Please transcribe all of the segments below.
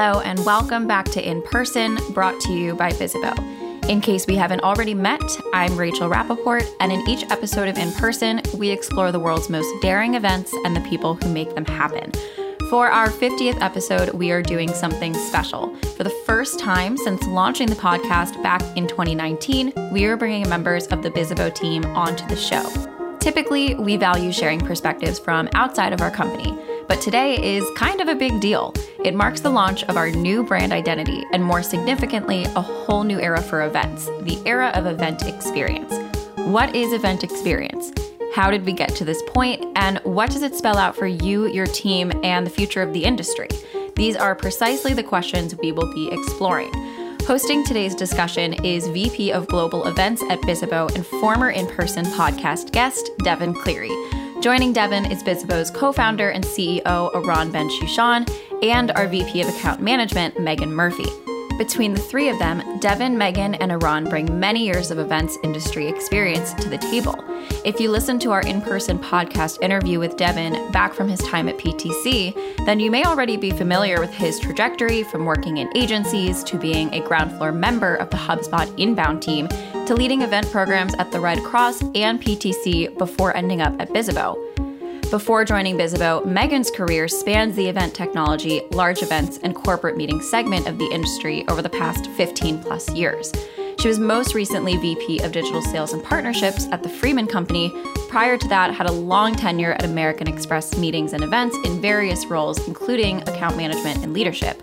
Hello, and welcome back to In Person, brought to you by Bizzabo. In case we haven't already met, I'm Rachel Rappaport, and in each episode of In Person, we explore the world's most daring events and the people who make them happen. For our 50th episode, we are doing something special. For the first time since launching the podcast back in 2019, we are bringing members of the Bizzabo team onto the show. Typically, we value sharing perspectives from outside of our company, but today is kind of a big deal. It marks the launch of our new brand identity, and more significantly, a whole new era for events the era of event experience. What is event experience? How did we get to this point, and what does it spell out for you, your team, and the future of the industry? These are precisely the questions we will be exploring. Hosting today's discussion is VP of Global Events at Bizzabo and former in person podcast guest, Devin Cleary. Joining Devin is Bizzabo's co founder and CEO, Eran Ben Shushan, and our VP of Account Management, Megan Murphy. Between the three of them, Devin, Megan, and Eran bring many years of events industry experience to the table. If you listen to our in person podcast interview with Devin back from his time at PTC, then you may already be familiar with his trajectory from working in agencies to being a ground floor member of the HubSpot inbound team to leading event programs at the Red Cross and PTC before ending up at Bizzabo. Before joining Bizzabo, Megan's career spans the event technology, large events, and corporate meeting segment of the industry over the past 15 plus years. She was most recently VP of Digital Sales and Partnerships at the Freeman Company. Prior to that, had a long tenure at American Express meetings and events in various roles, including account management and leadership.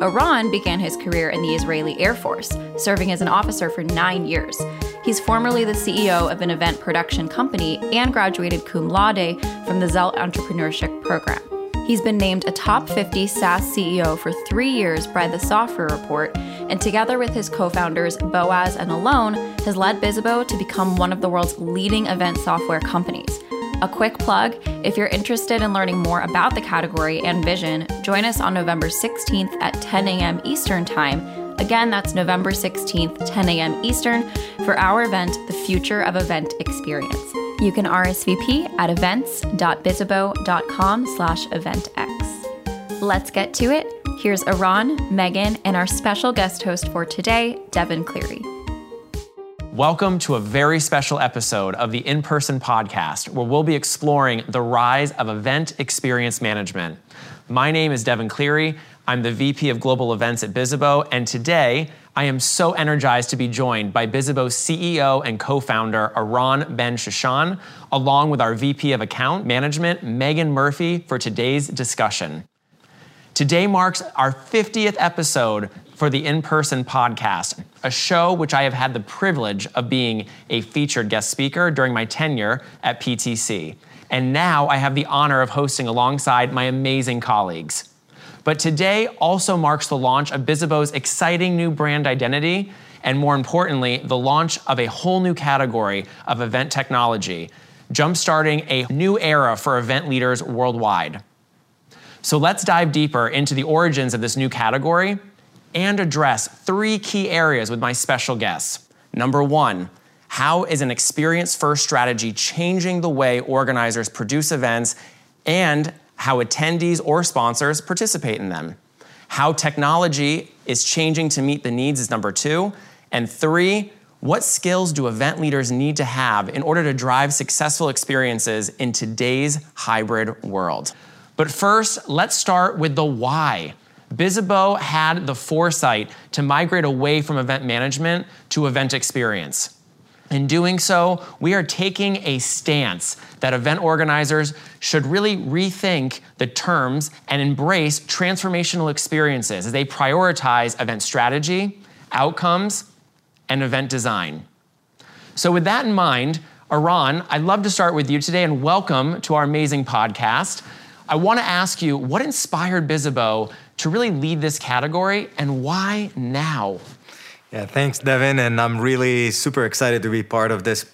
Eran began his career in the Israeli Air Force, serving as an officer for nine years. He's formerly the CEO of an event production company and graduated cum laude from the Zell Entrepreneurship Program. He's been named a top 50 SaaS CEO for three years by the Software Report, and together with his co founders Boaz and Alon, has led Bizzabo to become one of the world's leading event software companies. A quick plug if you're interested in learning more about the category and vision, join us on November 16th at 10 a.m. Eastern Time Again, that's November 16th, 10 a.m. Eastern, for our event, The Future of Event Experience. You can RSVP at events.bizzabo.com slash eventx. Let's get to it. Here's Eran, Megan, and our special guest host for today, Devin Cleary. Welcome to a very special episode of the In Person Podcast, where we'll be exploring the rise of event experience management. My name is Devin Cleary. I'm the VP of Global Events at Bizzabo, and today I am so energized to be joined by Bizzabo's CEO and co founder, Eran Ben Shushan, along with our VP of Account Management, Megan Murphy, for today's discussion. Today marks our 50th episode for the in person podcast, a show which I have had the privilege of being a featured guest speaker during my tenure at PTC. And now I have the honor of hosting alongside my amazing colleagues. But today also marks the launch of Bizzabo's exciting new brand identity, and more importantly, the launch of a whole new category of event technology, jumpstarting a new era for event leaders worldwide. So let's dive deeper into the origins of this new category and address three key areas with my special guests. Number one, how is an experience first strategy changing the way organizers produce events and how attendees or sponsors participate in them. How technology is changing to meet the needs is number two. And three, what skills do event leaders need to have in order to drive successful experiences in today's hybrid world? But first, let's start with the why. Bizzabo had the foresight to migrate away from event management to event experience. In doing so, we are taking a stance that event organizers should really rethink the terms and embrace transformational experiences as they prioritize event strategy, outcomes, and event design. So, with that in mind, Eran, I'd love to start with you today and welcome to our amazing podcast. I want to ask you what inspired Bizzabo to really lead this category and why now? Yeah, thanks, Devin. And I'm really super excited to be part of this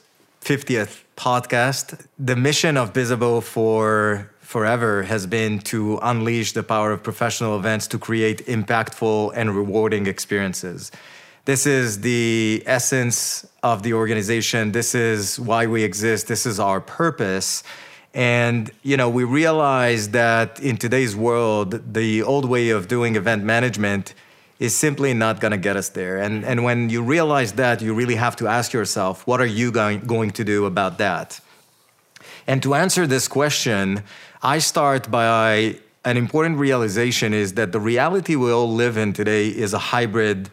50th podcast. The mission of Bizzabo for forever has been to unleash the power of professional events to create impactful and rewarding experiences. This is the essence of the organization. This is why we exist. This is our purpose. And you know, we realized that in today's world, the old way of doing event management is simply not going to get us there. And and when you realize that, you really have to ask yourself, what are you going going to do about that? And to answer this question, I start by an important realization is that the reality we all live in today is a hybrid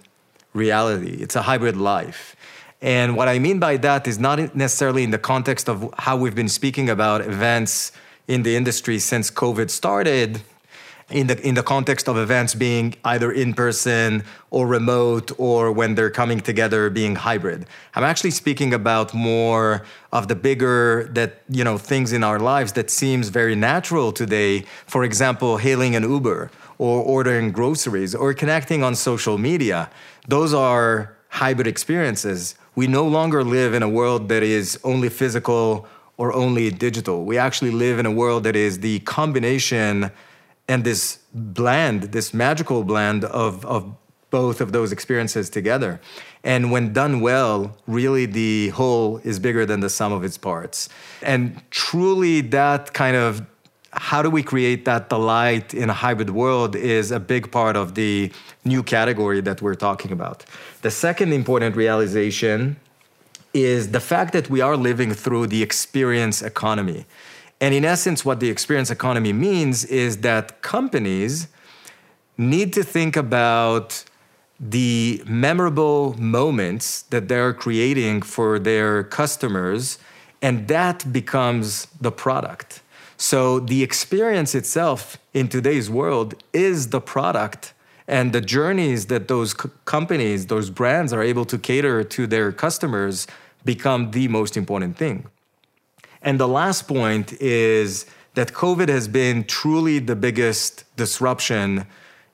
reality. It's a hybrid life. And what I mean by that is not necessarily in the context of how we've been speaking about events in the industry since COVID started, in the in the context of events being either in person or remote or when they're coming together being hybrid. I'm actually speaking about more of the bigger that you know things in our lives that seems very natural today. For example, hailing an Uber or ordering groceries or connecting on social media. Those are hybrid experiences we no longer live in a world that is only physical or only digital. We actually live in a world that is the combination and this blend, this magical blend of, of both of those experiences together. And when done well, really the whole is bigger than the sum of its parts. And truly, that kind of how do we create that delight in a hybrid world is a big part of the new category that we're talking about. The second important realization is the fact that we are living through the experience economy. And in essence, what the experience economy means is that companies need to think about the memorable moments that they're creating for their customers, and that becomes the product. So the experience itself in today's world is the product and the journeys that those companies, those brands are able to cater to their customers become the most important thing. And the last point is that COVID has been truly the biggest disruption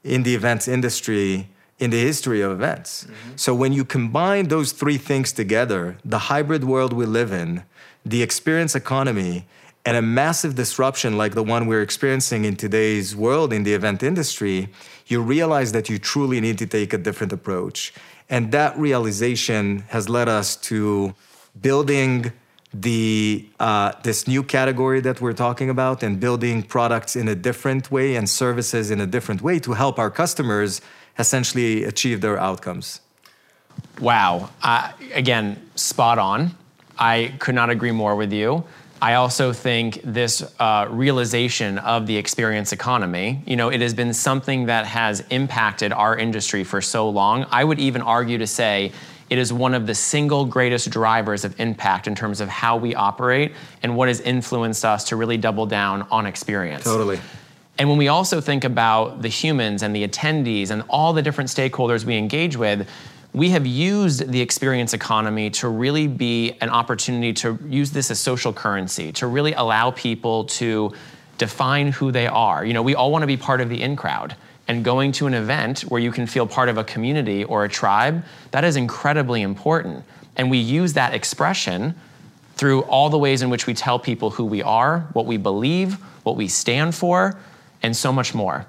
in the events industry in the history of events. Mm-hmm. So when you combine those three things together, the hybrid world we live in, the experience economy, and a massive disruption like the one we're experiencing in today's world in the event industry, you realize that you truly need to take a different approach. And that realization has led us to building the uh, this new category that we're talking about and building products in a different way and services in a different way to help our customers essentially achieve their outcomes. Wow! Uh, again, spot on. I could not agree more with you. I also think this uh, realization of the experience economy, you know, it has been something that has impacted our industry for so long. I would even argue to say it is one of the single greatest drivers of impact in terms of how we operate and what has influenced us to really double down on experience. Totally. And when we also think about the humans and the attendees and all the different stakeholders we engage with, we have used the experience economy to really be an opportunity to use this as social currency, to really allow people to define who they are. You know, we all want to be part of the in crowd. And going to an event where you can feel part of a community or a tribe, that is incredibly important. And we use that expression through all the ways in which we tell people who we are, what we believe, what we stand for, and so much more.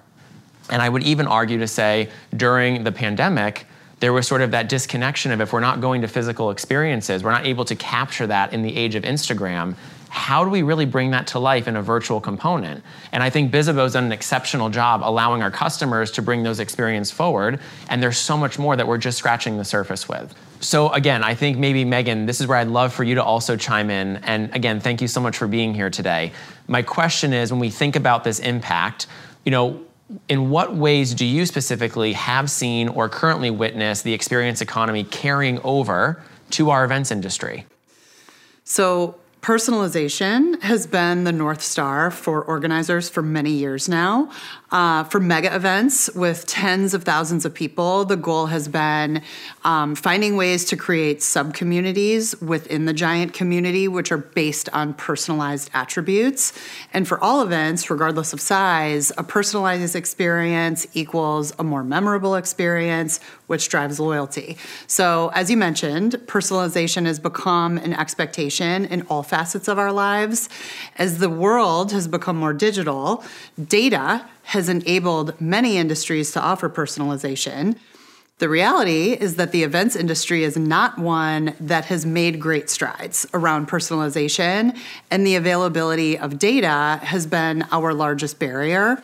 And I would even argue to say during the pandemic, there was sort of that disconnection of if we're not going to physical experiences, we're not able to capture that in the age of Instagram. How do we really bring that to life in a virtual component? And I think Bizzabo's done an exceptional job allowing our customers to bring those experiences forward. And there's so much more that we're just scratching the surface with. So again, I think maybe Megan, this is where I'd love for you to also chime in. And again, thank you so much for being here today. My question is, when we think about this impact, you know, in what ways do you specifically have seen or currently witness the experience economy carrying over to our events industry? So, personalization has been the North Star for organizers for many years now. Uh, for mega events with tens of thousands of people, the goal has been um, finding ways to create sub communities within the giant community, which are based on personalized attributes. And for all events, regardless of size, a personalized experience equals a more memorable experience, which drives loyalty. So, as you mentioned, personalization has become an expectation in all facets of our lives. As the world has become more digital, data has enabled many industries to offer personalization. The reality is that the events industry is not one that has made great strides around personalization, and the availability of data has been our largest barrier.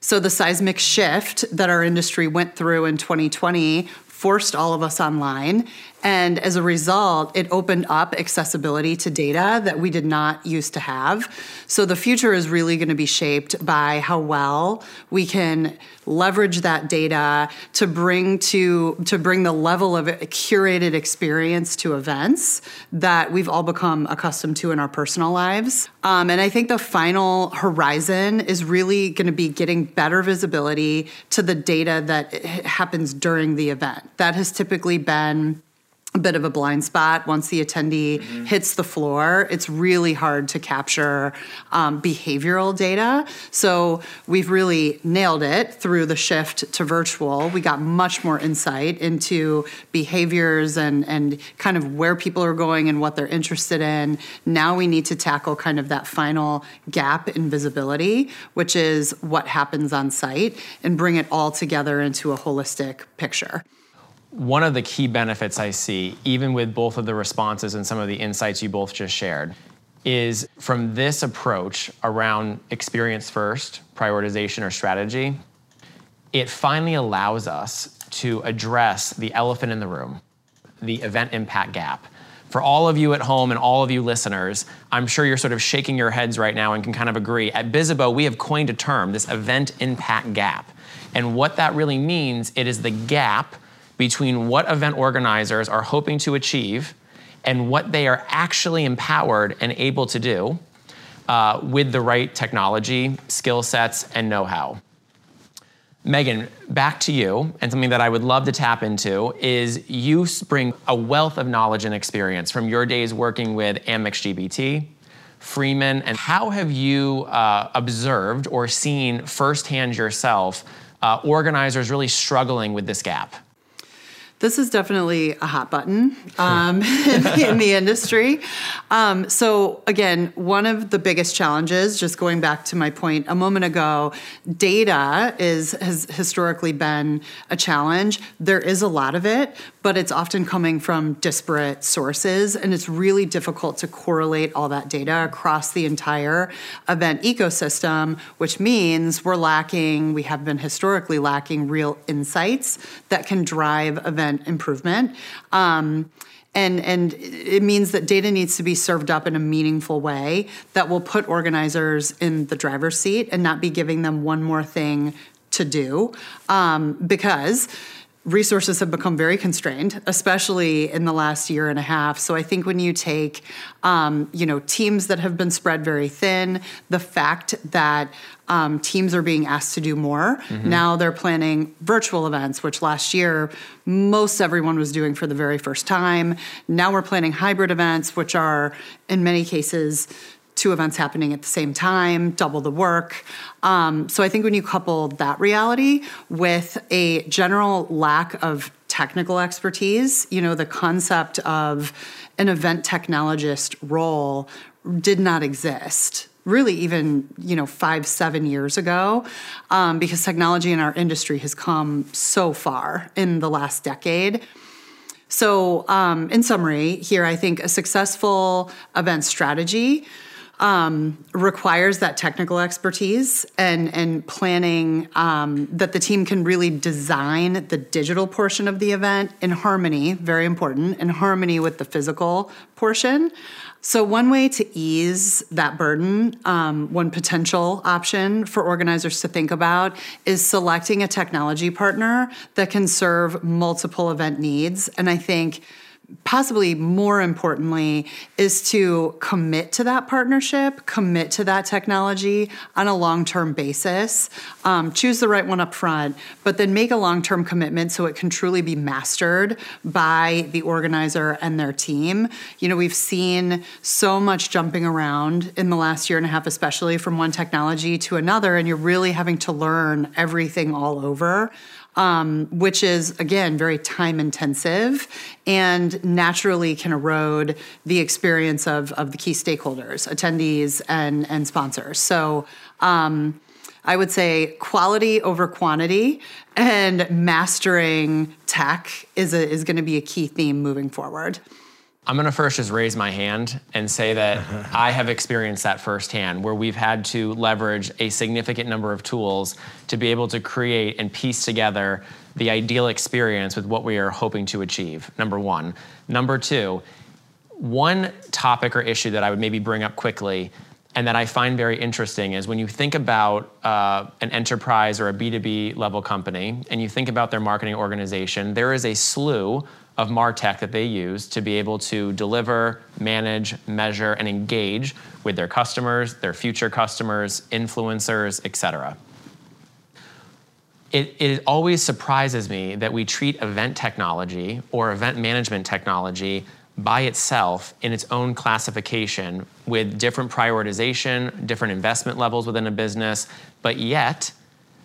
So, the seismic shift that our industry went through in 2020 forced all of us online. And as a result, it opened up accessibility to data that we did not used to have. So the future is really going to be shaped by how well we can leverage that data to bring to to bring the level of curated experience to events that we've all become accustomed to in our personal lives. Um, and I think the final horizon is really going to be getting better visibility to the data that happens during the event. That has typically been a bit of a blind spot. Once the attendee mm-hmm. hits the floor it's really hard to capture um, behavioral data. So we've really nailed it through the shift to virtual. We got much more insight into behaviors and and kind of where people are going and what they're interested in. Now we need to tackle kind of that final gap in visibility which is what happens on site and bring it all together into a holistic picture one of the key benefits I see, even with both of the responses and some of the insights you both just shared, is from this approach around experience first, prioritization, or strategy, it finally allows us to address the elephant in the room, the event impact gap. For all of you at home and all of you listeners, I'm sure you're sort of shaking your heads right now and can kind of agree. At Bizzabo, we have coined a term, this event impact gap. And what that really means, it is the gap between what event organizers are hoping to achieve and what they are actually empowered and able to do uh, with the right technology, skill sets, and know how. Megan, back to you, and something that I would love to tap into is you bring a wealth of knowledge and experience from your days working with Amex GBT, Freeman, and how have you uh, observed or seen firsthand yourself uh, organizers really struggling with this gap? This is definitely a hot button um, in, the, in, the, industry. Um, so, again, one of the biggest challenges, just going back to my point a moment ago, data is has historically been a challenge. There is a lot of it, but it's often coming from disparate sources, and it's really difficult to correlate all that data across the entire event ecosystem, which means we're lacking, we have been historically lacking real insights that can drive event improvement. Um, and and it means that data needs to be served up in a meaningful way that will put organizers in the driver's seat and not be giving them one more thing to do um, because resources have become very constrained, especially in the last year and a half. So I think when you take, um, you know, teams that have been spread very thin, the fact that um, teams are being asked to do more. Mm-hmm. Now they're planning virtual events, which last year most everyone was doing for the very first time. Now we're planning hybrid events, which are in many cases two events happening at the same time, double the work. Um, so I think when you couple that reality with a general lack of technical expertise, you know, the concept of an event technologist role did not exist really even you know five seven years ago um, because technology in our industry has come so far in the last decade so um, in summary here i think a successful event strategy um, requires that technical expertise and and planning um, that the team can really design the digital portion of the event in harmony, very important, in harmony with the physical portion. So, one way to ease that burden, um, one potential option for organizers to think about is selecting a technology partner that can serve multiple event needs. And I think possibly more importantly, is to commit to that partnership, commit to that technology on a long term basis. Um, choose the right one up front, but then make a long term commitment so it can truly be mastered by the organizer and their team. You know, we've seen so much jumping around in the last year and a half, especially from one technology to another, and you're really having to learn everything all over um, which is, again, very time intensive and naturally can erode the experience of, of the key stakeholders, attendees, and, and sponsors. So, um, I would say quality over quantity and mastering tech is, is going to be a key theme moving forward. I'm going to first just raise my hand and say that I have experienced that firsthand, where we've had to leverage a significant number of tools to be able to create and piece together the ideal experience with what we are hoping to achieve. Number one. Number two, one topic or issue that I would maybe bring up quickly and that I find very interesting is when you think about uh, an enterprise or a B2B level company and you think about their marketing organization, there is a slew of MarTech that they use to be able to deliver, manage, measure, and engage with their customers, their future customers, influencers, etc. It, it always surprises me that we treat event technology or event management technology by itself in its own classification with different prioritization, different investment levels within a business, but yet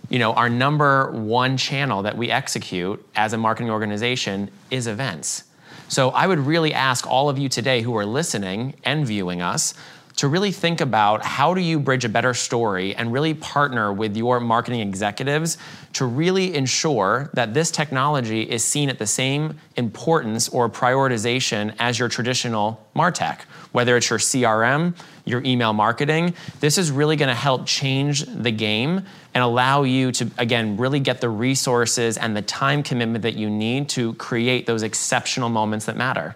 you know, our number one channel that we execute as a marketing organization is events. So I would really ask all of you today who are listening and viewing us to really think about how do you bridge a better story and really partner with your marketing executives to really ensure that this technology is seen at the same importance or prioritization as your traditional martech whether it's your crm your email marketing. This is really going to help change the game and allow you to again really get the resources and the time commitment that you need to create those exceptional moments that matter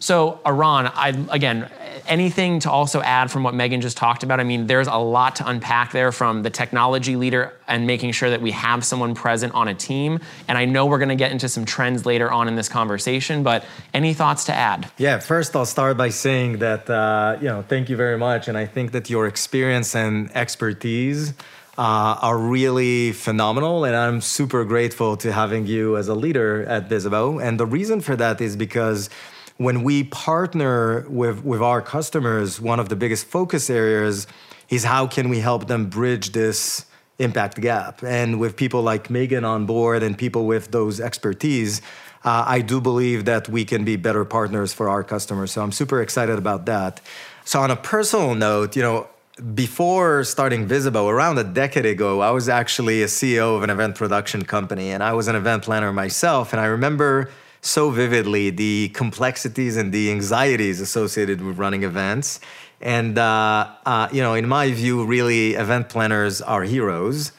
so, Eran, I, again, anything to also add from what Megan just talked about? I mean, there's a lot to unpack there from the technology leader and making sure that we have someone present on a team. And I know we're going to get into some trends later on in this conversation, but any thoughts to add? Yeah, first I'll start by saying that, uh, you know, thank you very much. And I think that your experience and expertise. Uh, are really phenomenal, and I'm super grateful to having you as a leader at Bizzabo. And the reason for that is because when we partner with, with our customers, one of the biggest focus areas is how can we help them bridge this impact gap. And with people like Megan on board and people with those expertise, uh, I do believe that we can be better partners for our customers. So I'm super excited about that. So on a personal note, you know, before starting Bizzabo, around a decade ago, I was actually a CEO of an event production company, and I was an event planner myself. And I remember so vividly the complexities and the anxieties associated with running events. And, uh, uh, you know, in my view, really, event planners are heroes.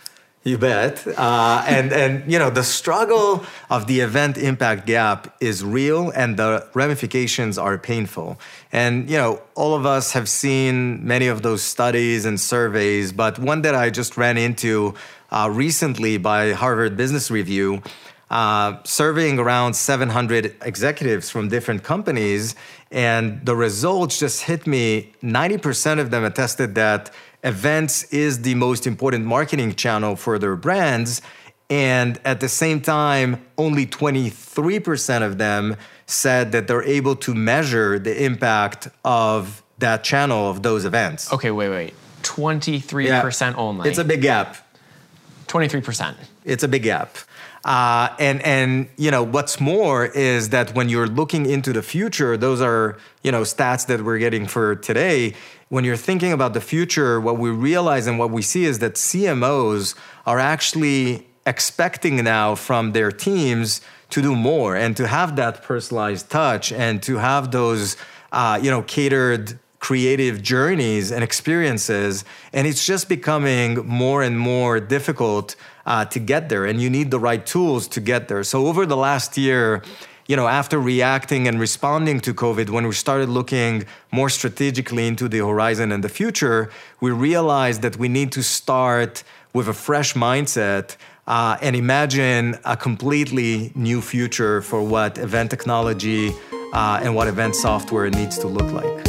You bet. Uh, and, and, you know, the struggle of the event impact gap is real and the ramifications are painful. And, you know, all of us have seen many of those studies and surveys, but one that I just ran into uh, recently by Harvard Business Review uh, surveying around 700 executives from different companies, and the results just hit me. 90% of them attested that events is the most important marketing channel for their brands. And at the same time, only 23% of them said that they're able to measure the impact of that channel of those events. Okay, wait, wait. 23% yeah. only. It's a big gap. 23%. It's a big gap. Uh, and and you know what's more is that when you're looking into the future, those are you know stats that we're getting for today. When you're thinking about the future, what we realize and what we see is that CMOs are actually expecting now from their teams to do more and to have that personalized touch and to have those uh, you know catered creative journeys and experiences and it's just becoming more and more difficult uh, to get there, and you need the right tools to get there. So over the last year, you know, after reacting and responding to COVID, when we started looking more strategically into the horizon and the future, we realized that we need to start with a fresh mindset uh, and imagine a completely new future for what event technology uh, and what event software needs to look like.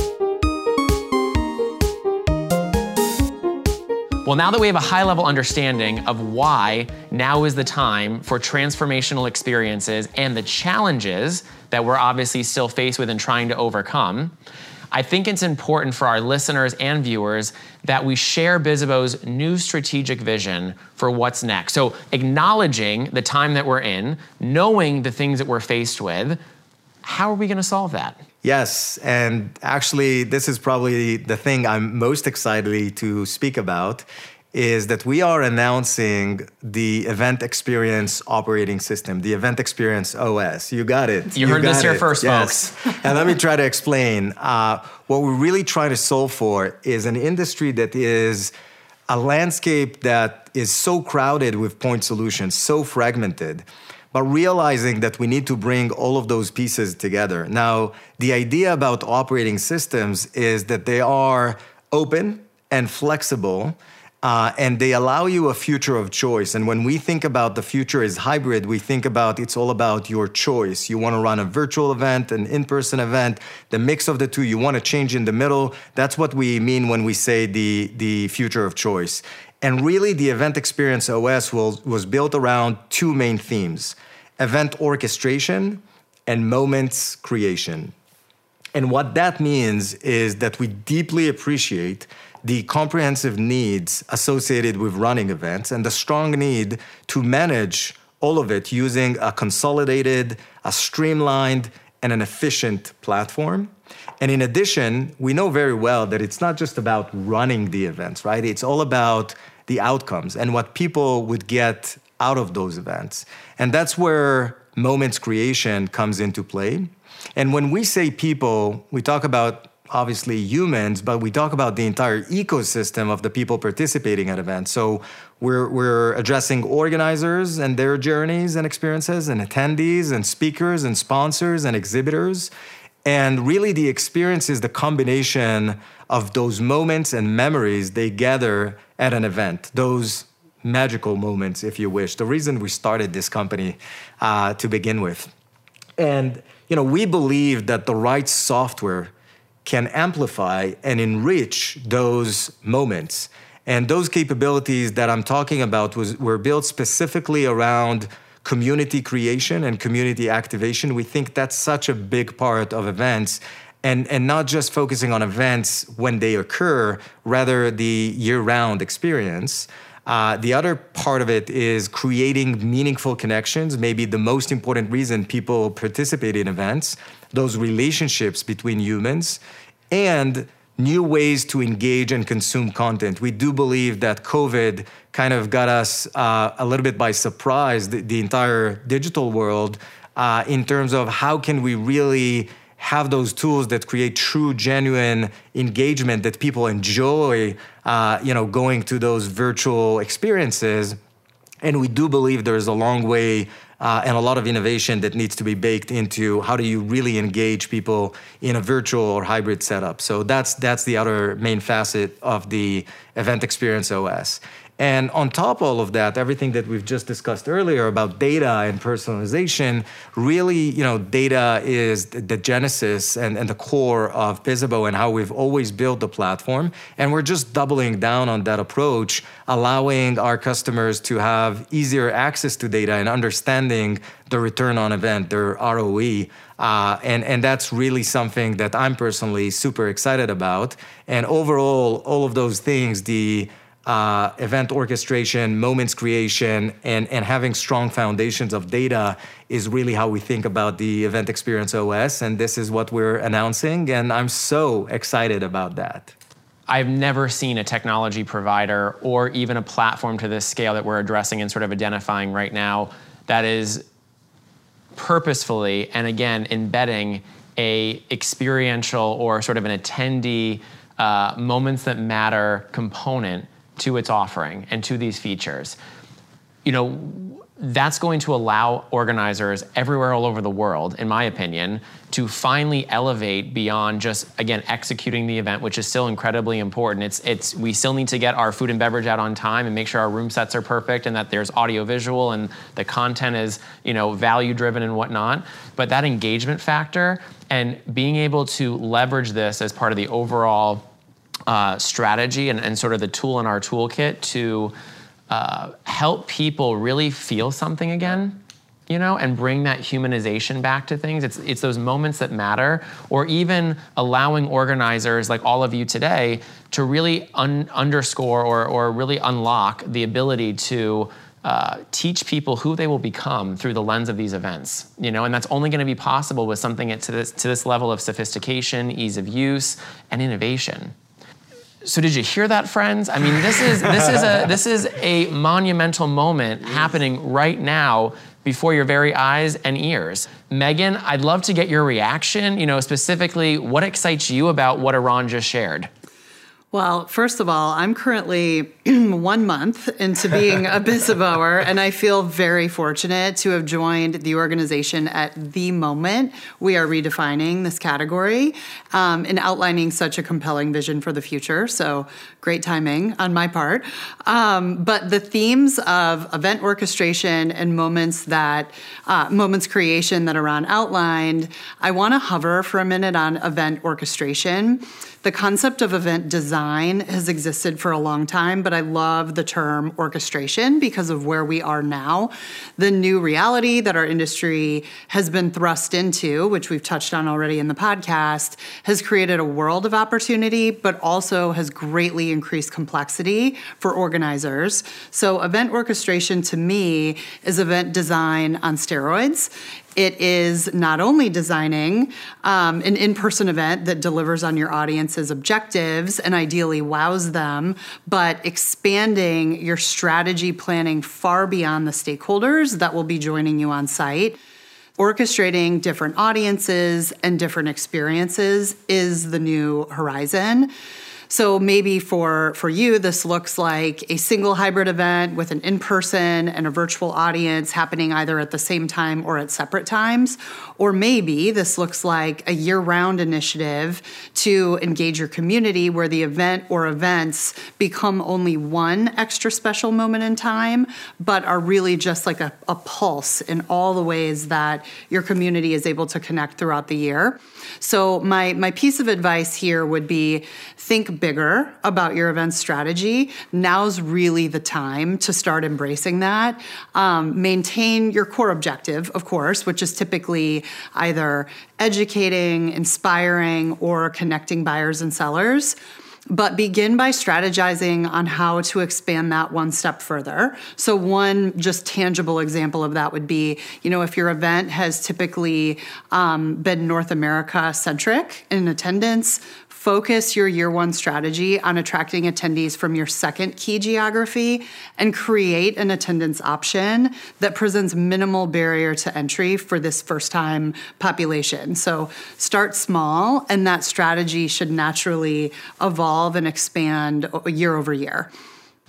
Well, now that we have a high level understanding of why now is the time for transformational experiences and the challenges that we're obviously still faced with and trying to overcome, I think it's important for our listeners and viewers that we share Bizzabo's new strategic vision for what's next. So, acknowledging the time that we're in, knowing the things that we're faced with, how are we going to solve that? Yes, and actually, this is probably the thing I'm most excited to speak about. is that we are announcing the event experience operating system, the event experience OS. You got it. You, you heard this here first, yes. folks. and let me try to explain. Uh, what we're really trying to solve for is an industry that is a landscape that is so crowded with point solutions, so fragmented but realizing that we need to bring all of those pieces together. Now, the idea about operating systems is that they are open and flexible. Uh, and they allow you a future of choice. And when we think about the future is hybrid, we think about it's all about your choice. You want to run a virtual event, an in person event, the mix of the two, you want to change in the middle. That's what we mean when we say the, the future of choice. And really, the Event Experience OS was, was built around two main themes event orchestration and moments creation. And what that means is that we deeply appreciate the comprehensive needs associated with running events and the strong need to manage all of it using a consolidated, a streamlined, and an efficient platform. And in addition, we know very well that it's not just about running the events, right? It's all about the outcomes and what people would get out of those events. And that's where moments creation comes into play. And when we say people, we talk about obviously humans, but we talk about the entire ecosystem of the people participating at events. So we're, we're addressing organizers and their journeys and experiences, and attendees, and speakers, and sponsors, and exhibitors. And really, the experience is the combination of those moments and memories they gather at an event, those magical moments, if you wish. The reason we started this company uh, to begin with. And, you know, we believe that the right software can amplify and enrich those moments. And those capabilities that I'm talking about was, were built specifically around community creation and community activation. We think that's such a big part of events and and not just focusing on events when they occur, rather the year-round experience. Uh, the other part of it is creating meaningful connections. Maybe the most important reason people participate in events, those relationships between humans, and new ways to engage and consume content. We do believe that COVID kind of got us uh, a little bit by surprise, the, the entire digital world, uh, in terms of how can we really have those tools that create true, genuine engagement that people enjoy, uh, you know, going to those virtual experiences. And we do believe there is a long way uh, and a lot of innovation that needs to be baked into how do you really engage people in a virtual or hybrid setup. So that's that's the other main facet of the event experience OS. And on top of all of that, everything that we've just discussed earlier about data and personalization, really, you know, data is the genesis and, and the core of Bizzabo and how we've always built the platform. And we're just doubling down on that approach, allowing our customers to have easier access to data and understanding the return on event, their ROE. Uh, and, and that's really something that I'm personally super excited about. And overall, all of those things, the uh, event orchestration, moments creation, and, and having strong foundations of data is really how we think about the Event Experience OS. And this is what we're announcing. And I'm so excited about that. I've never seen a technology provider or even a platform to this scale that we're addressing and sort of identifying right now that is purposefully and again embedding a experiential or sort of an attendee uh, moments that matter component to its offering and to these features. You know, that's going to allow organizers everywhere all over the world, in my opinion, to finally elevate beyond just again executing the event, which is still incredibly important. It's it's we still need to get our food and beverage out on time and make sure our room sets are perfect and that there's audio visual and the content is you know value driven and whatnot. But that engagement factor and being able to leverage this as part of the overall uh, strategy and, and, sort of the tool in our toolkit to uh, help people really feel something again you know and bring that humanization back to things. It's, it's those moments that matter or even allowing organizers like all of you today to really un- underscore or, or really unlock the ability to uh, teach people who they will become through the lens of these events you know and that's only going to be possible with something to this, to this level of sophistication ease of use and innovation so did you hear that, friends? I mean, this is this is a this is a monumental moment happening right now before your very eyes and ears. Megan, I'd love to get your reaction. You know, specifically, what excites you about what Eran just shared? Well, first of all, I'm currently one month into being a Bizzaboer, and I feel very fortunate to have joined the organization at the moment we are redefining this category um, and outlining such a compelling vision for the future. So, great timing on my part. Um, but the themes of event orchestration and moments that uh, moments creation that Eran outlined, I want to hover for a minute on event orchestration. The concept of event design has existed for a long time, but I love the term orchestration because of where we are now. The new reality that our industry has been thrust into, which we've touched on already in the podcast, has created a world of opportunity, but also has greatly increased complexity for organizers. So, event orchestration to me is event design on steroids. It is not only designing um, an in person event that delivers on your audience's objectives and ideally wows them, but expanding your strategy planning far beyond the stakeholders that will be joining you on site. Orchestrating different audiences and different experiences is the new horizon. So maybe for for you, this looks like a single hybrid event with an in-person and a virtual audience happening either at the same time or at separate times. Or maybe this looks like a year-round initiative to engage your community where the event or events become only one extra special moment in time, but are really just like a, a pulse in all the ways that your community is able to connect throughout the year. So my my piece of advice here would be think bigger about your event strategy, now's really the time to start embracing that. Um, maintain your core objective, of course, which is typically either educating, inspiring, or connecting buyers and sellers but begin by strategizing on how to expand that one step further. So, one just tangible example of that would be you know, if your event has typically um, been North America centric in attendance, focus your year one strategy on attracting attendees from your second key geography and create an attendance option that presents minimal barrier to entry for this first time population. So start small, and that strategy should naturally evolve and expand year over year.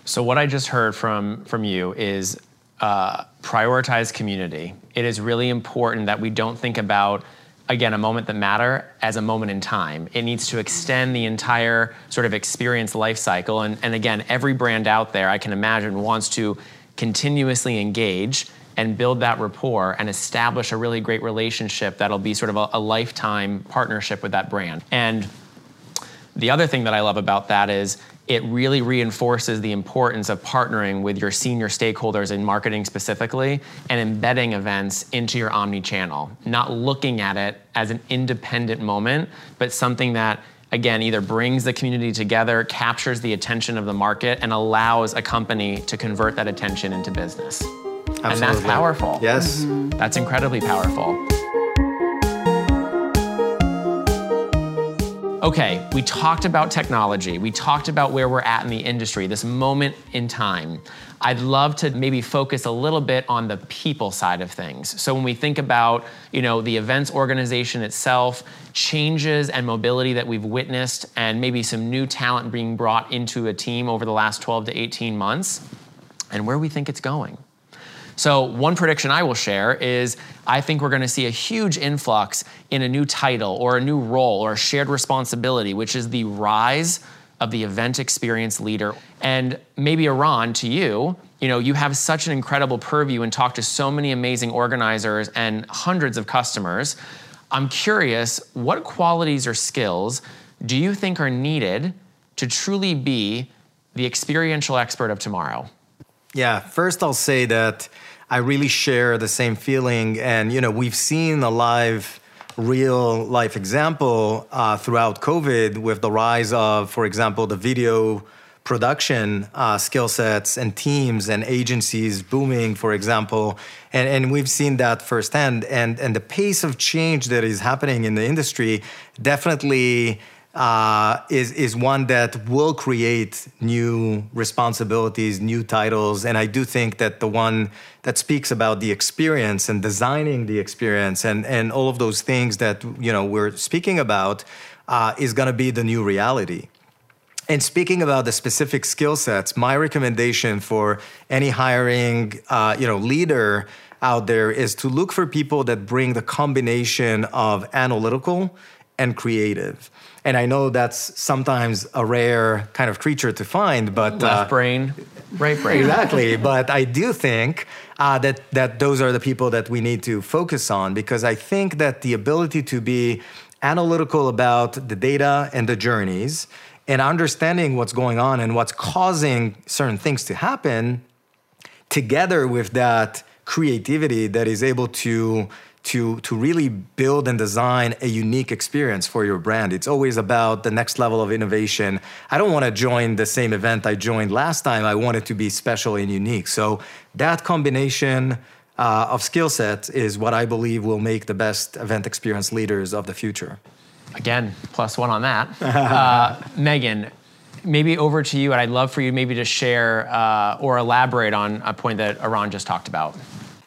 So, what I just heard from, from you is uh, prioritize community. It is really important that we don't think about again, a moment that matter as a moment in time. It needs to extend the entire sort of experience life cycle. And, and again, every brand out there, I can imagine, wants to continuously engage and build that rapport and establish a really great relationship that'll be sort of a, a lifetime partnership with that brand. And the other thing that I love about that is it really reinforces the importance of partnering with your senior stakeholders in marketing specifically and embedding events into your omni channel, not looking at it as an independent moment, but something that again either brings the community together, captures the attention of the market, and allows a company to convert that attention into business. Absolutely. And that's powerful. Yes. Mm-hmm. That's incredibly powerful. Okay, we talked about technology. We talked about where we're at in the industry, this moment in time. I'd love to maybe focus a little bit on the people side of things. So when we think about, you know, the events organization itself, changes and mobility that we've witnessed and maybe some new talent being brought into a team over the last 12 to 18 months and where we think it's going. So, one prediction I will share is I think we're going to see a huge influx in a new title or a new role or a shared responsibility, which is the rise of the event experience leader. And maybe Eran, to you, you know, you have such an incredible purview and talk to so many amazing organizers and hundreds of customers. I'm curious, what qualities or skills do you think are needed to truly be the experiential expert of tomorrow? Yeah, first I'll say that I really share the same feeling. And, you know, we've seen a live, real life example uh, throughout COVID with the rise of, for example, the video production uh, skill sets and teams and agencies booming, for example. And, and we've seen that firsthand. And, and the pace of change that is happening in the industry definitely uh, is is one that will create new responsibilities, new titles, and I do think that the one that speaks about the experience and designing the experience and and all of those things that you know we're speaking about uh, is going to be the new reality. And speaking about the specific skill sets, my recommendation for any hiring, uh, you know, leader out there is to look for people that bring the combination of analytical and creative. And I know that's sometimes a rare kind of creature to find, but left uh, brain, right brain. Exactly. but I do think uh, that that those are the people that we need to focus on because I think that the ability to be analytical about the data and the journeys and understanding what's going on and what's causing certain things to happen together with that creativity that is able to to to really build and design a unique experience for your brand. It's always about the next level of innovation. I don't want to join the same event I joined last time. I want it to be special and unique. So that combination uh, of skill sets is what I believe will make the best event experience leaders of the future. Again, plus one on that. uh, Megan, maybe over to you, and I'd love for you maybe to share uh, or elaborate on a point that Eran just talked about.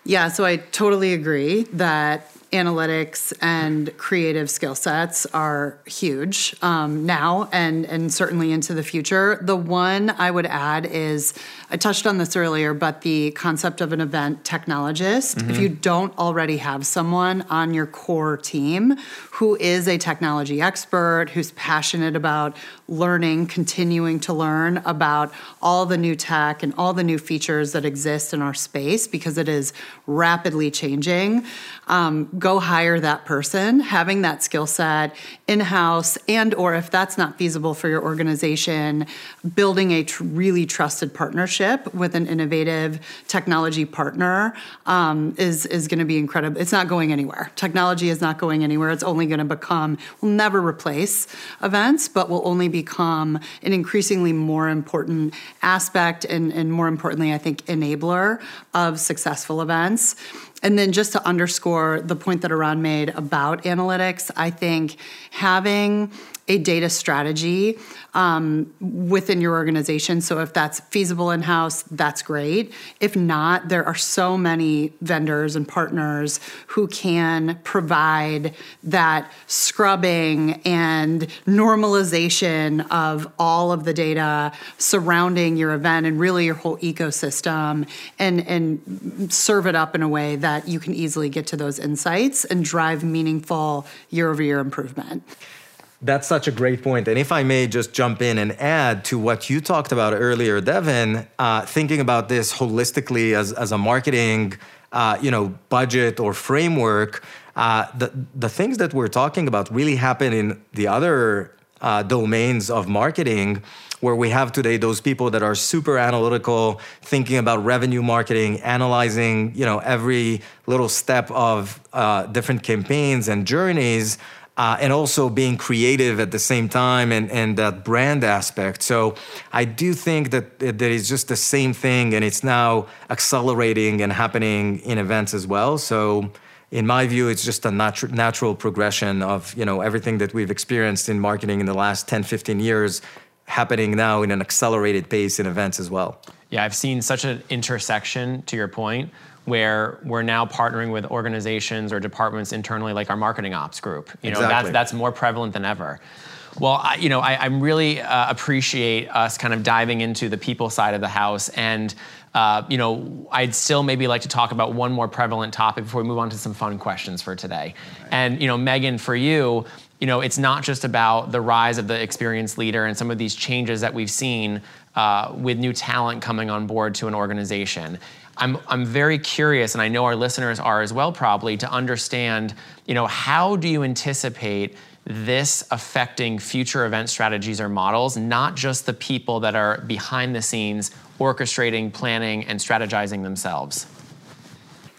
Yeah, so I totally agree that analytics and creative skill sets are huge um, now and and certainly into the future. The one I would add is I touched on this earlier, but the concept of an event technologist. Mm-hmm. If you don't already have someone on your core team who is a technology expert, who's passionate about learning, continuing to learn about all the new tech and all the new features that exist in our space because it is rapidly changing, um, go hire that person. Having that skill set in house, and or if that's not feasible for your organization, building a tr- really trusted partnership partnership with an innovative technology partner um, is is going to be incredible. It's not going anywhere. Technology is not going anywhere. It's only going to become will never replace events, but will only become an increasingly more important aspect and, and more importantly, I think, enabler of successful events. And then just to underscore the point that Eran made about analytics, I think having a data strategy um, within your organization. So if that's feasible in house, that's great. If not, there are so many vendors and partners who can provide that scrubbing and normalization of all of the data surrounding your event and really your whole ecosystem and, and serve it up in a way that you can easily get to those insights and drive meaningful year over year improvement. That's such a great point. And if I may just jump in and add to what you talked about earlier, Devin, uh, thinking about this holistically as, as a marketing uh, you know, budget or framework, uh, the, the things that we're talking about really happen in the other uh, domains of marketing where we have today those people that are super analytical thinking about revenue marketing analyzing you know every little step of uh, different campaigns and journeys uh, and also being creative at the same time and, and that brand aspect. So I do think that that is just the same thing and it's now accelerating and happening in events as well. So in my view, it's just a natu- natural progression of you know everything that we've experienced in marketing in the last 10, 15 years happening now in an accelerated pace in events as well. Yeah, I've seen such an intersection to your point where we're now partnering with organizations or departments internally, like our marketing ops group. You know, exactly. that's, that's more prevalent than ever. Well, I, you know, I, I really uh, appreciate us kind of diving into the people side of the house, and uh, you know, I'd still maybe like to talk about one more prevalent topic before we move on to some fun questions for today. Right. And you know, Megan, for you, you know, it's not just about the rise of the experienced leader and some of these changes that we've seen uh, with new talent coming on board to an organization. I'm, I'm very curious, and I know our listeners are as well, probably, to understand, you know, how do you anticipate this affecting future event strategies or models, not just the people that are behind the scenes orchestrating, planning, and strategizing themselves?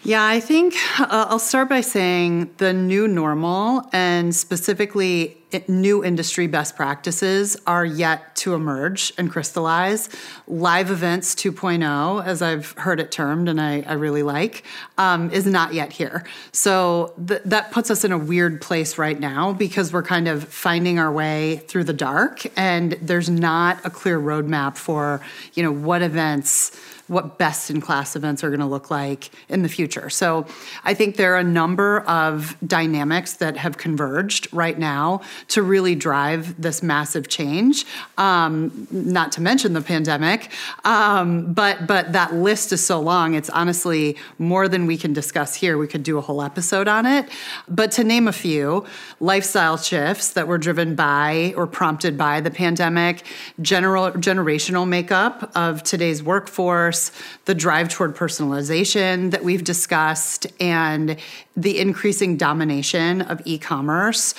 Yeah, I think uh, I'll start by saying the new normal and specifically new industry best practices are yet to emerge and crystallize. Live events 2.0, as I've heard it termed, and I, I really like, um, is not yet here. So th- that puts us in a weird place right now because we're kind of finding our way through the dark, and there's not a clear roadmap for you know what events what best in class events are going to look like in the future. So I think there are a number of dynamics that have converged right now to really drive this massive change. Um, not to mention the pandemic, um, but but that list is so long. It's honestly more than we can discuss here. We could do a whole episode on it. But to name a few, lifestyle shifts that were driven by or prompted by the pandemic, general generational makeup of today's workforce course, the drive toward personalization that we've discussed and the increasing domination of e commerce.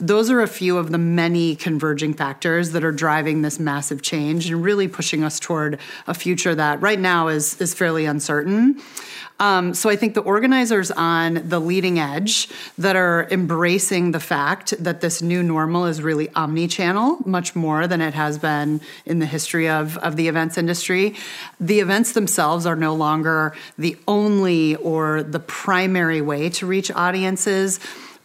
Those are a few of the many converging factors that are driving this massive change and really pushing us toward a future that right now is, is fairly uncertain. Um, so I think the organizers on the leading edge that are embracing the fact that this new normal is really omni-channel, much more than it has been in the history of, of the events industry. The events themselves are no longer the only or the primary way to reach audiences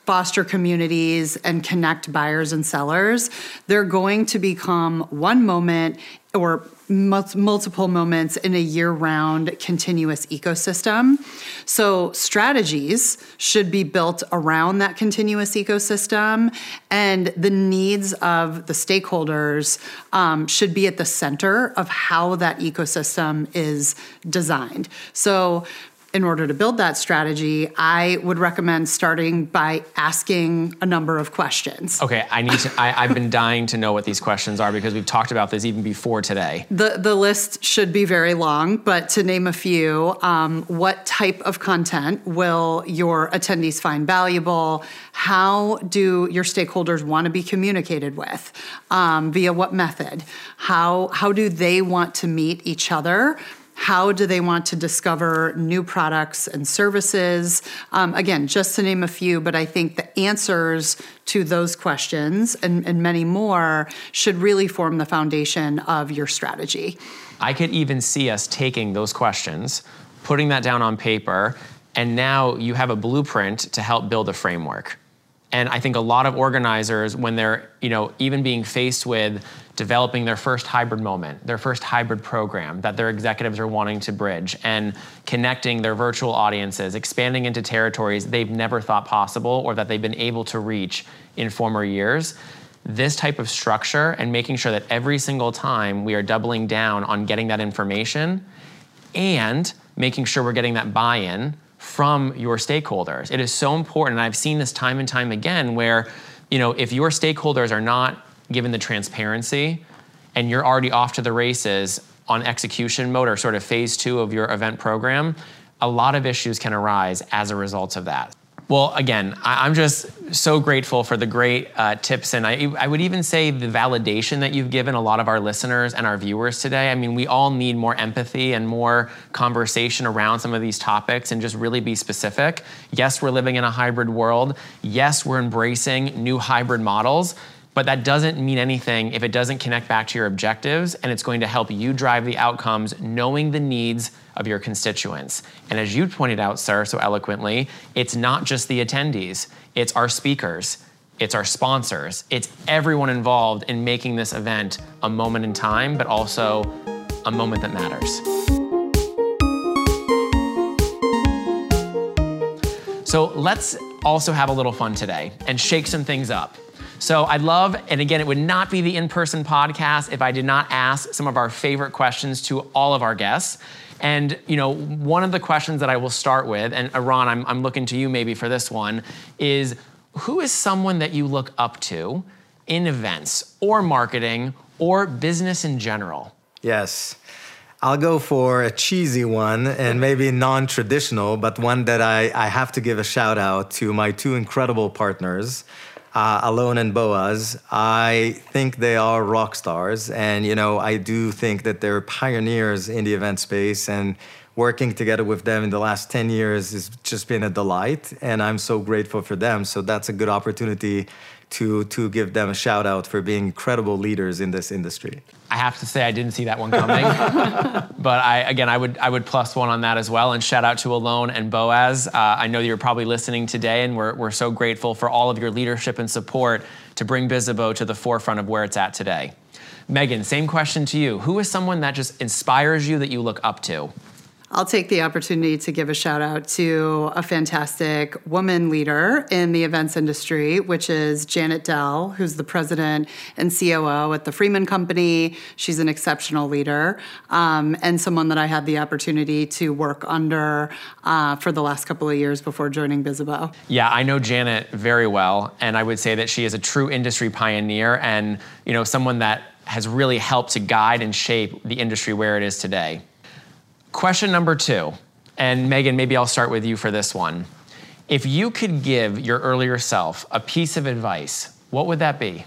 foster communities and connect buyers and sellers, they're going to become one moment or multiple moments in a year round continuous ecosystem. So, strategies should be built around that continuous ecosystem, and the needs of the stakeholders um, should be at the center of how that ecosystem is designed. So, in order to build that strategy, I would recommend starting by asking a number of questions. Okay, I need to. I, have been dying to know what these questions are because we've talked about this even before today. The the list should be very long, but to name a few, um, what type of content will your attendees find valuable? How do your stakeholders want to be communicated with? Um, via what method? How how do they want to meet each other? How do they want to discover new products and services? Um, again, just to name a few, but I think the answers to those questions and, and many more should really form the foundation of your strategy. I could even see us taking those questions, putting that down on paper, and now you have a blueprint to help build a framework. And I think a lot of organizers, when they're, you know, even being faced with developing their first hybrid moment, their first hybrid program that their executives are wanting to bridge, and connecting their virtual audiences, expanding into territories they've never thought possible or that they've been able to reach in former years. This type of structure and making sure that every single time we are doubling down on getting that information and making sure we're getting that buy in from your stakeholders. It is so important. And I've seen this time and time again where, you know, if your stakeholders are not given the transparency and you're already off to the races on execution mode or sort of phase two of your event program, a lot of issues can arise as a result of that. Well, again, I'm just so grateful for the great uh, tips, and I, I would even say the validation that you've given a lot of our listeners and our viewers today. I mean, we all need more empathy and more conversation around some of these topics and just really be specific. Yes, we're living in a hybrid world. Yes, we're embracing new hybrid models. But that doesn't mean anything if it doesn't connect back to your objectives and it's going to help you drive the outcomes knowing the needs of your constituents. And as you pointed out, sir, so eloquently, it's not just the attendees, it's our speakers, it's our sponsors, it's everyone involved in making this event a moment in time, but also a moment that matters. So let's also have a little fun today and shake some things up. So I'd love, and again, it would not be the in person podcast if I did not ask some of our favorite questions to all of our guests. And you know, one of the questions that I will start with, and Eran, I'm, I'm looking to you maybe for this one, is who is someone that you look up to in events or marketing or business in general? Yes. I'll go for a cheesy one and maybe non traditional, but one that I, I have to give a shout out to my two incredible partners uh, Alon and Boaz, I think they are rock stars. And, you know, I do think that they're pioneers in the event space. And working together with them in the last 10 years has just been a delight. And I'm so grateful for them. So that's a good opportunity to to give them a shout out for being incredible leaders in this industry. I have to say I didn't see that one coming, but I again I would I would plus one on that as well. And shout out to Alon and Boaz. Uh, I know you're probably listening today, and we're we're so grateful for all of your leadership and support to bring Bizzabo to the forefront of where it's at today. Megan, same question to you. Who is someone that just inspires you that you look up to? I'll take the opportunity to give a shout out to a fantastic woman leader in the events industry, which is Janet Dell, who's the president and COO at the Freeman Company. She's an exceptional leader um, and someone that I had the opportunity to work under uh, for the last couple of years before joining Bizzabo. Yeah, I know Janet very well, and I would say that she is a true industry pioneer and you know someone that has really helped to guide and shape the industry where it is today. Question number two, and Megan, maybe I'll start with you for this one. If you could give your earlier self a piece of advice, what would that be?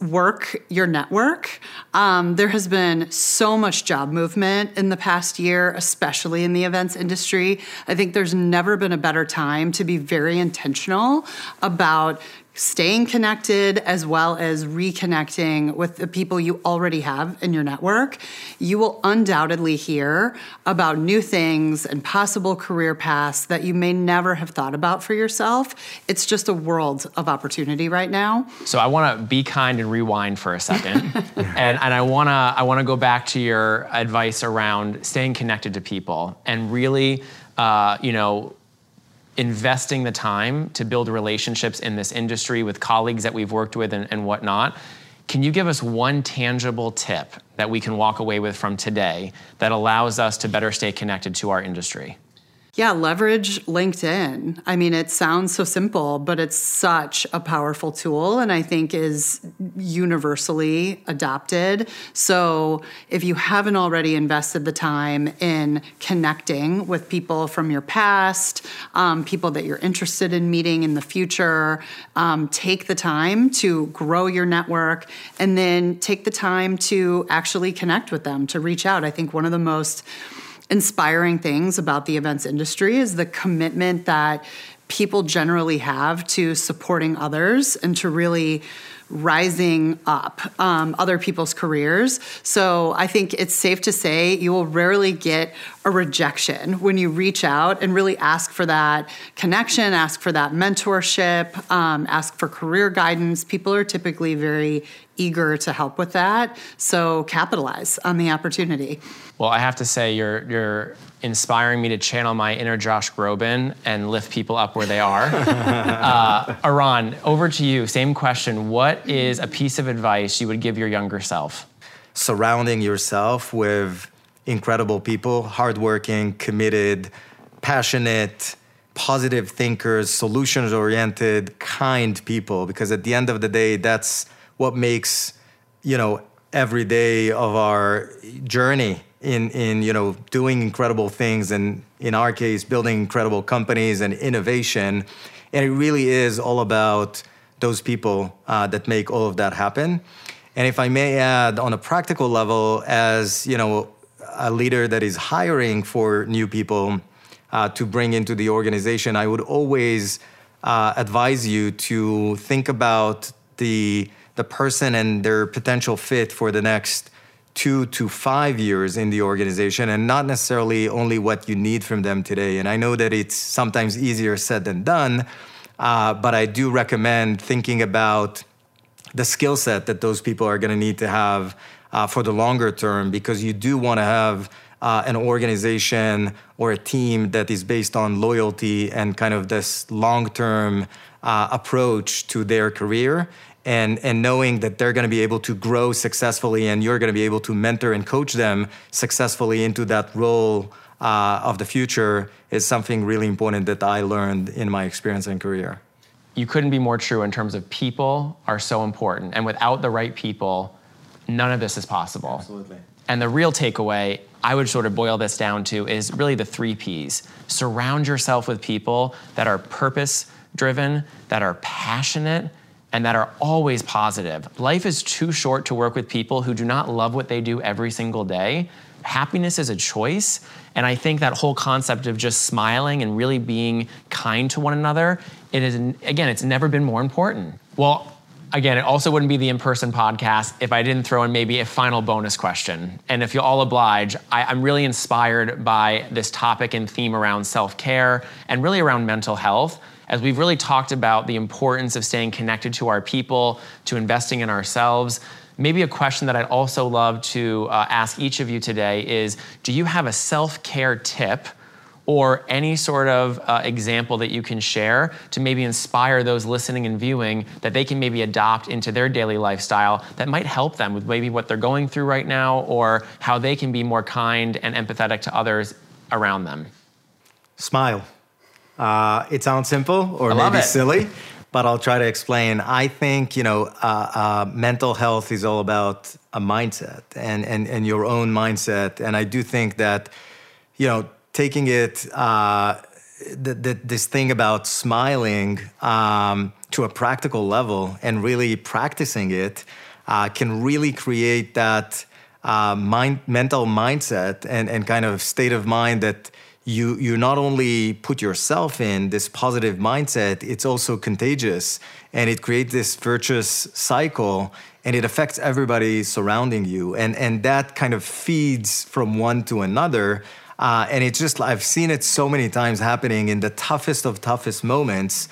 work your network. Um, there has been so much job movement in the past year, especially in the events industry. I think there's never been a better time to be very intentional about staying connected as well as reconnecting with the people you already have in your network, you will undoubtedly hear about new things and possible career paths that you may never have thought about for yourself. It's just a world of opportunity right now. So I want to be kind and rewind for a second, and and I want to I want to go back to your advice around staying connected to people and really, uh, you know investing the time to build relationships in this industry with colleagues that we've worked with and, and whatnot. Can you give us one tangible tip that we can walk away with from today that allows us to better stay connected to our industry? Yeah, leverage LinkedIn. I mean, it sounds so simple, but it's such a powerful tool and I think is universally adopted. So, if you haven't already invested the time in connecting with people from your past, um, people that you're interested in meeting in the future, um, take the time to grow your network and then take the time to actually connect with them, to reach out. I think one of the most inspiring things about the events industry is the commitment that people generally have to supporting others and to really rising up um, other people's careers. So I think it's safe to say you will rarely get a rejection when you reach out and really ask for that connection, ask for that mentorship, um, ask for career guidance. People are typically very eager to help with that. So capitalize on the opportunity. Well, I have to say, you're, you're inspiring me to channel my inner Josh Groban and lift people up where they are. uh, over to you. Same question. What is a piece of advice you would give your younger self? Surrounding yourself with incredible people, hardworking, committed, passionate, positive thinkers, solutions oriented, kind people, because at the end of the day, that's what makes, you know, every day of our journey in in you know doing incredible things and in our case building incredible companies and innovation and it really is all about those people uh, that make all of that happen and if i may add on a practical level as you know a leader that is hiring for new people uh, to bring into the organization i would always uh, advise you to think about the the person and their potential fit for the next two to five years in the organization and not necessarily only what you need from them today. And I know that it's sometimes easier said than done, uh, but I do recommend thinking about the skill set that those people are going to need to have uh, for the longer term because you do want to have uh, an organization or a team that is based on loyalty and kind of this long term uh, approach to their career. And and knowing that they're going to be able to grow successfully and you're going to be able to mentor and coach them successfully into that role uh, of the future is something really important that I learned in my experience and career. You couldn't be more true in terms of people are so important, and without the right people, none of this is possible. Absolutely. And the real takeaway, I would sort of boil this down to, is really the three P's. Surround yourself with people that are purpose driven, that are passionate, and that are always positive. Life is too short to work with people who do not love what they do every single day. Happiness is a choice. And I think that whole concept of just smiling and really being kind to one another, it is, again, it's never been more important. Well, Again, it also wouldn't be the in person podcast if I didn't throw in maybe a final bonus question. And if you'll all oblige, I, I'm really inspired by this topic and theme around self care and really around mental health as we've really talked about the importance of staying connected to our people, to investing in ourselves. Maybe a question that I'd also love to uh, ask each of you today is Do you have a self care tip? or any sort of uh, example that you can share to maybe inspire those listening and viewing that they can maybe adopt into their daily lifestyle that might help them with maybe what they're going through right now or how they can be more kind and empathetic to others around them? Smile. Uh, it sounds simple or maybe silly, but I'll try to explain. I think you know, uh, uh, mental health is all about a mindset and, and and your own mindset, and I do think that you know taking it uh, the, the, this thing about smiling um, to a practical level and really practicing it uh, can really create that uh, mind, mental mindset and, and kind of state of mind that you you not only put yourself in this positive mindset it's also contagious. And it creates this virtuous cycle and it affects everybody surrounding you. And and that kind of feeds from one to another. Uh, and it's just, I've seen it so many times happening in the toughest of toughest moments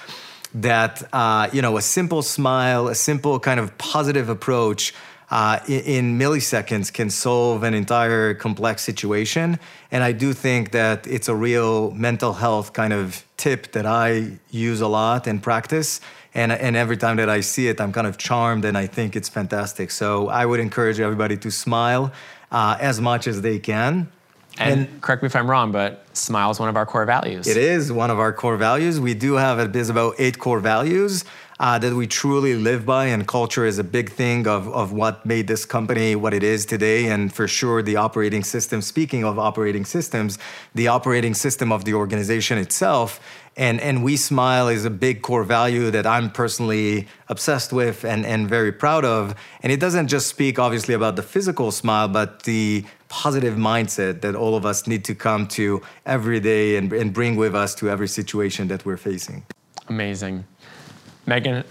that, uh, you know, a simple smile, a simple kind of positive approach uh, in, in, milliseconds can solve an entire complex situation. And I do think that it's a real mental health kind of tip that I use a lot and practice. And, and every time that I see it, I'm kind of charmed and I think it's fantastic. So I would encourage everybody to smile uh, as much as they can and, and, correct me if I'm wrong, but smile is one of our core values. It is one of our core values. We do have a bit about eight core values uh, that we truly live by, and culture is a big thing of, of what made this company what it is today. And for sure, the operating system, speaking of operating systems, the operating system of the organization itself. And and we smile is a big core value that I'm personally obsessed with and and very proud of. And it doesn't just speak obviously about the physical smile but the positive mindset that all of us need to come to every day and, and bring with us to every situation that we're facing. Amazing megan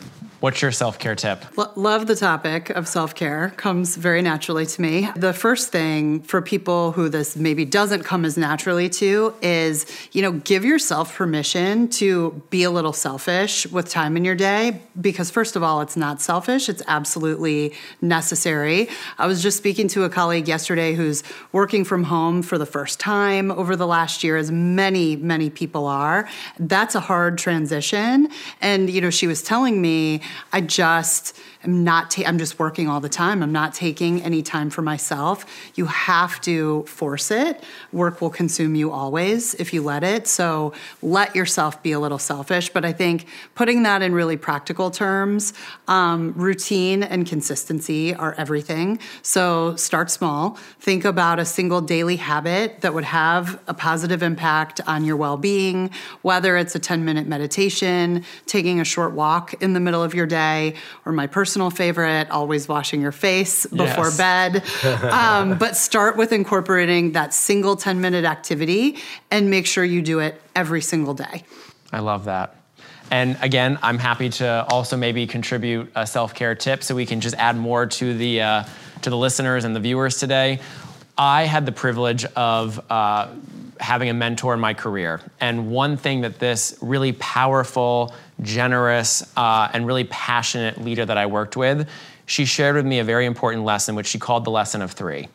What's your self care tip? L- love the topic of self care. Comes very naturally to me. The first thing for people who this maybe doesn't come as naturally to is, you know, give yourself permission to be a little selfish with time in your day because, first of all, it's not selfish, it's absolutely necessary. I was just speaking to a colleague yesterday who's working from home for the first time over the last year, as many, many people are. That's a hard transition. And, you know, she was telling me, I just am not, ta- I'm just working all the time. I'm not taking any time for myself. You have to force it. Work will consume you always if you let it. So let yourself be a little selfish. But I think putting that in really practical terms, um, routine and consistency are everything. So start small. Think about a single daily habit that would have a positive impact on your well being, whether it's a 10 minute meditation, taking a short walk in the middle of your day, or my personal personal favorite, always washing your face before yes. bed. Um, but start with incorporating that single 10 minute activity and make sure you do it every single day. I love that. And again, I'm happy to also maybe contribute a self-care tip so we can just add more to the uh, to the listeners and the viewers today. I had the privilege of uh, having a mentor in my career, and one thing that this really powerful generous, uh, and really passionate leader that I worked with, she shared with me a very important lesson, which she called the lesson of three.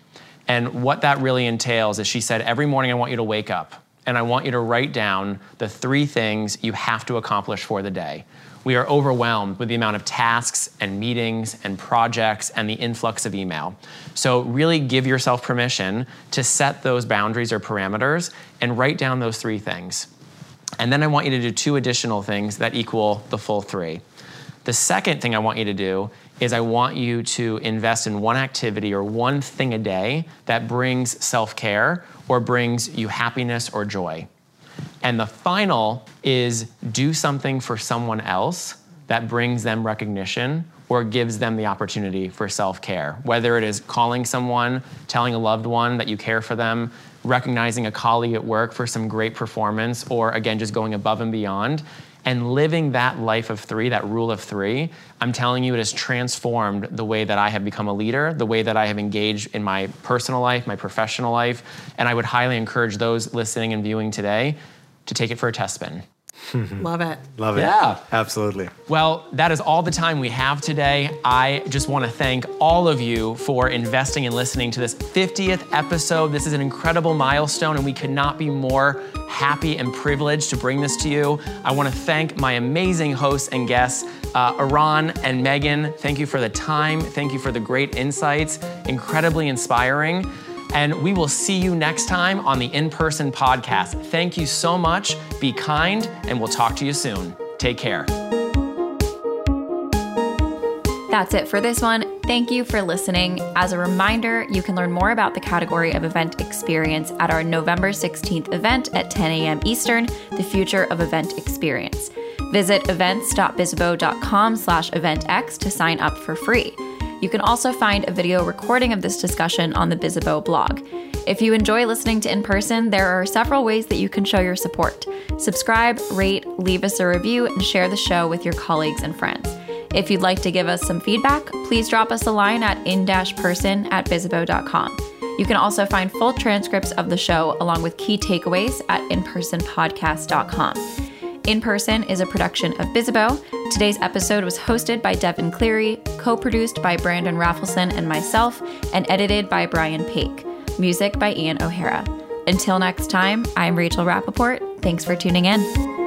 And what that really entails is she said, Every morning I want you to wake up and I want you to write down the three things you have to accomplish for the day. We are overwhelmed with the amount of tasks and meetings and projects and the influx of email. So, really give yourself permission to set those boundaries or parameters and write down those three things. And then I want you to do two additional things that equal the full three. The second thing I want you to do is I want you to invest in one activity or one thing a day that brings self care or brings you happiness or joy. And the final is do something for someone else that brings them recognition or gives them the opportunity for self care. Whether it is calling someone, telling a loved one that you care for them, recognizing a colleague at work for some great performance, or again, just going above and beyond. and living that life of three, that rule of three, I'm telling you, it has transformed the way that I have become a leader, the way that I have engaged in my personal life, my professional life. And I would highly encourage those listening and viewing today to take it for a test spin. Love it. Love it. Yeah. Absolutely. Well, that is all the time we have today. I just want to thank all of you for investing and listening to this 50th episode. This is an incredible milestone, and we could not be more happy and privileged to bring this to you. I want to thank my amazing hosts and guests, uh, Eran and Megan. Thank you for the time. Thank you for the great insights. Incredibly inspiring. And we will see you next time on the In Person podcast. Thank you so much. Be kind, and we'll talk to you soon. Take care. That's it for this one. Thank you for listening. As a reminder, you can learn more about the category of event experience at our November 16th event at 10 a.m. Eastern, The Future of Event Experience. Visit events.bizzabo.com slash eventx to sign up for free. You can also find a video recording of this discussion on the Bizzabo blog. If you enjoy listening to In Person, there are several ways that you can show your support. Subscribe, rate, leave us a review, and share the show with your colleagues and friends. If you'd like to give us some feedback, please drop us a line at in-person at bizzabo.com. You can also find full transcripts of the show along with key takeaways at inpersonpodcast.com. In Person is a production of Bizzabo. Today's episode was hosted by Devin Cleary, co produced by Brandon Raffleson and myself, and edited by Brian Paik. Music by Ian O'Hara. Until next time, I'm Rachel Rappaport. Thanks for tuning in.